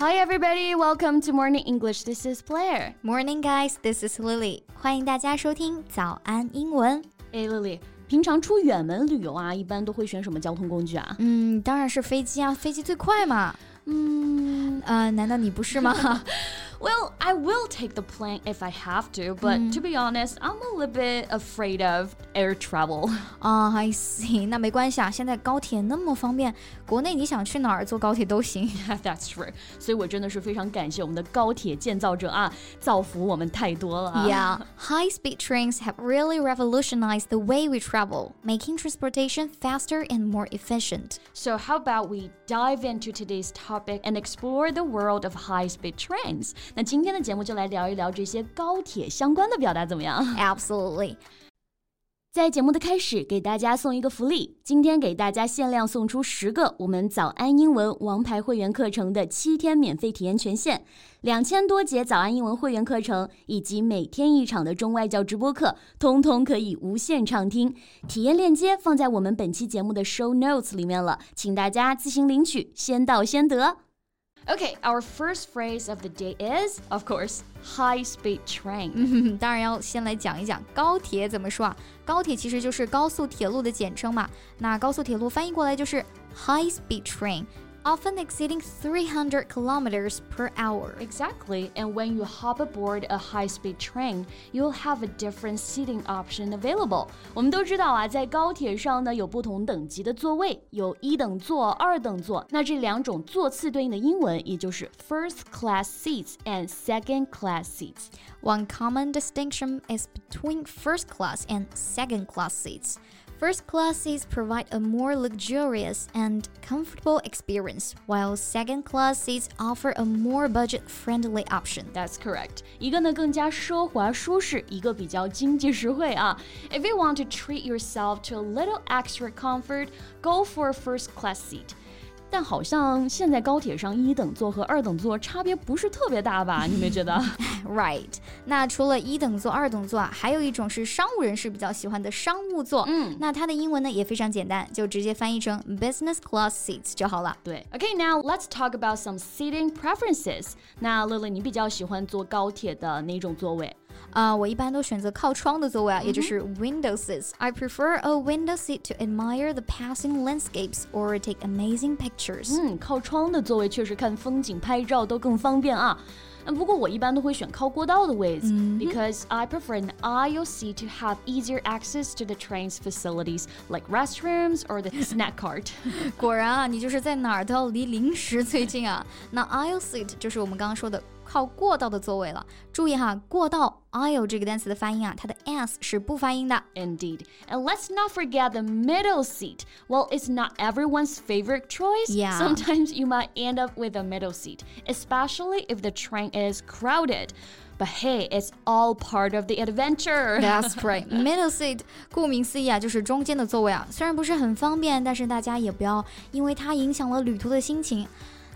Hi, everybody. Welcome to Morning English. This is Blair. Morning, guys. This is Lily. 欢迎大家收听早安英文。哎，Lily，平常出远门旅游啊，一般都会选什么交通工具啊？嗯，当然是飞机啊，飞机最快嘛。嗯，呃，难道你不是吗 ？Well, I will take the plane if I have to, but mm. to be honest, I'm a little bit afraid of air travel. 啊、uh,，I see，那没关系啊，现在高铁那么方便，国内你想去哪儿坐高铁都行。That's true，所以我真的是非常感谢我们的高铁建造者啊，造福我们太多了。Yeah, high-speed trains have really revolutionized the way we travel, making transportation faster and more efficient. So how about we dive into today's topic and explore the world of high-speed trains? 那今天的节目就来聊一聊这些高铁相关的表达，怎么样？Absolutely。在节目的开始，给大家送一个福利，今天给大家限量送出十个我们早安英文王牌会员课程的七天免费体验权限，两千多节早安英文会员课程以及每天一场的中外教直播课，通通可以无限畅听。体验链接放在我们本期节目的 show notes 里面了，请大家自行领取，先到先得。Okay, our first phrase of the day is, of course, high speed train. 当然要先来讲一讲高铁怎么说啊？高铁其实就是高速铁路的简称嘛。那高速铁路翻译过来就是 high speed train。often exceeding 300 kilometers per hour. Exactly, and when you hop aboard a high-speed train, you'll have a different seating option available. 我们都知道啊，在高铁上呢有不同等级的座位，有一等座、二等座。那这两种座次对应的英文也就是 first class seats and second class seats. One common distinction is between first class and second class seats. First class seats provide a more luxurious and comfortable experience, while second class seats offer a more budget friendly option. That's correct. 一个呢更加奢华舒适，一个比较经济实惠啊。If you want to treat yourself to a little extra comfort, go for a first class seat. 但好像现在高铁上一等座和二等座差别不是特别大吧？你没觉得？Right。那除了一等座、二等座啊，还有一种是商务人士比较喜欢的商务座。嗯，那它的英文呢也非常简单，就直接翻译成 business class seats 就好了。对。Okay, let's talk about some seating preferences. 那乐乐，你比较喜欢坐高铁的哪种座位？啊，我一般都选择靠窗的座位啊，也就是 window seats. I prefer a window seat to admire the passing landscapes or take amazing pictures. 嗯，靠窗的座位确实看风景、拍照都更方便啊。嗯，不过我一般都会选靠过道的位置，because I prefer an aisle seat to have easier access to the train's facilities like restrooms or the snack cart. 果然啊，你就是在哪儿都要离零食最近啊。那 aisle seat 就是我们刚刚说的。 靠过道的座位了。注意哈，过道 aisle 这个单词的发音啊，它的 s 是不发音的。Indeed, and let's not forget the middle seat. Well, it's not everyone's favorite choice. Yeah. Sometimes you might end up with a middle seat, especially if the train is crowded. But hey, it's all part of the adventure. That's right. Middle seat，顾名思义啊，就是中间的座位啊。虽然不是很方便，但是大家也不要因为它影响了旅途的心情。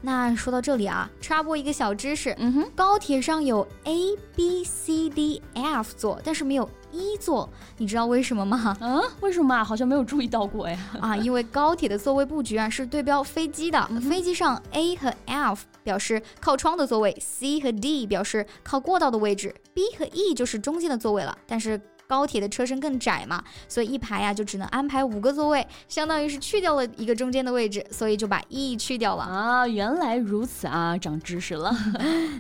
那说到这里啊，插播一个小知识，嗯哼，高铁上有 A B C D F 座，但是没有 E 座，你知道为什么吗？嗯，为什么啊？好像没有注意到过呀。啊，因为高铁的座位布局啊是对标飞机的，飞机上 A 和 F 表示靠窗的座位，C 和 D 表示靠过道的位置，B 和 E 就是中间的座位了。但是高铁的车身更窄嘛，所以一排呀就只能安排五个座位，相当于是去掉了一个中间的位置，所以就把 E 去掉了啊。原来如此啊，长知识了。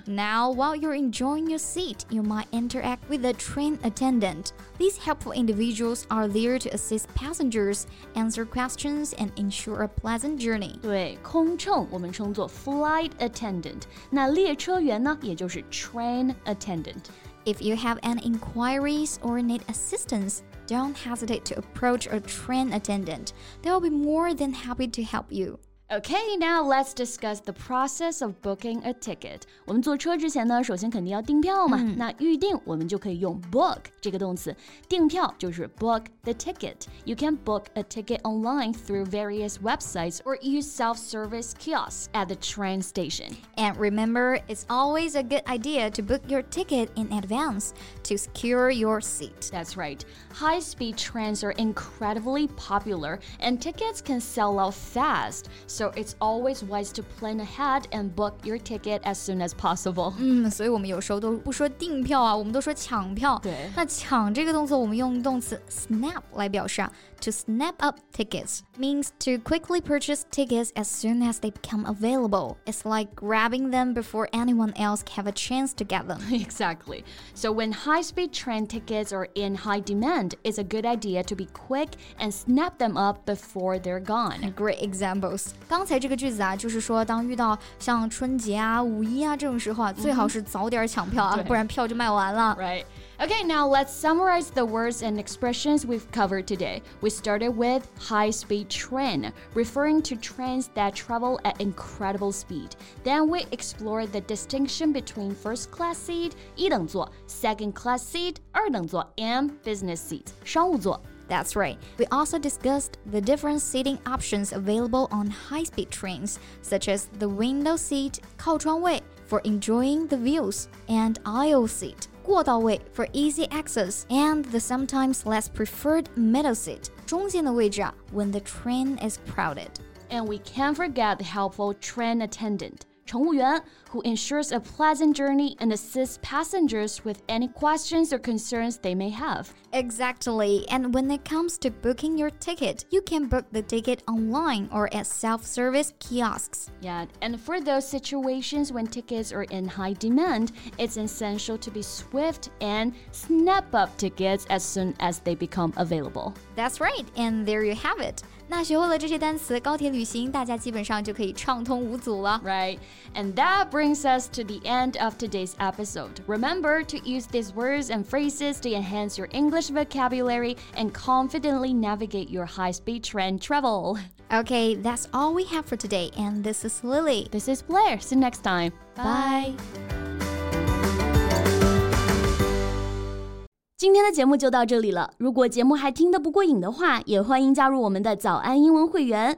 Now, while you're enjoying your seat, you might interact with the train attendant. These helpful individuals are there to assist passengers, answer questions, and ensure a pleasant journey. 对，空乘我们称作 flight attendant，那列车员呢，也就是 train attendant。 If you have any inquiries or need assistance, don't hesitate to approach a train attendant. They'll be more than happy to help you. Okay, now let's discuss the process of booking a ticket. 我们坐车之前呢，首先肯定要订票嘛。嗯、那预定我们就可以用 book 这个动词，订票就是 book the ticket. You can book a ticket online through various websites or use self-service kiosks at the train station. And remember, it's always a good idea to book your ticket in advance to secure your seat. That's right. High-speed trains are incredibly popular, and tickets can sell out fast. So So it's always wise to plan ahead and book your ticket as soon as possible. 嗯，所以我们有时候都不说订票啊，我们都说抢票。对那抢这个动作，我们用动词 snap 来表示啊。To snap up tickets means to quickly purchase tickets as soon as they become available. It's like grabbing them before anyone else have a chance to get them. Exactly. So when high-speed train tickets are in high demand, it's a good idea to be quick and snap them up before they're gone. Great examples. 刚才这个句子啊，就是说，当遇到像春节啊、五一啊这种时候啊，最好是早点抢票啊，对不然票就卖完了。 Right. Okay, now let's summarize the words and expressions we've covered today. We started with high speed train, referring to trains that travel at incredible speed. Then we explored the distinction between first class seat, 一等座, second class seat, 二等座, and business seat, 商务座. That's right. We also discussed the different seating options available on high speed trains, such as the window seat, 靠窗位 for enjoying the views, and aisle seat, 过道位 for easy access, and the sometimes less preferred middle seat, 中间的位置啊 when the train is crowded. And we can't forget the helpful train attendant, 乘务员, who ensures a pleasant journey and assists passengers with any questions or concerns they may have. Exactly. And when it comes to booking your ticket, you can book the ticket online or at self service kiosks. Yeah, and for those situations when tickets are in high demand, it's essential to be swift and snap up tickets as soon as they become available. That's right. And there you have it. 那学会了这些单词，高铁旅行大家基本上就可以畅通无阻了。 Right, and that brings us to the end of today's episode. Remember to use these words and phrases to enhance your English vocabulary and confidently navigate your high speed train travel. Okay, that's all we have for today. And this is Lily. This is Blair. See you next time. Bye. 今天的节目就到这里了。如果节目还听得不过瘾的话，也欢迎加入我们的早安英文会员。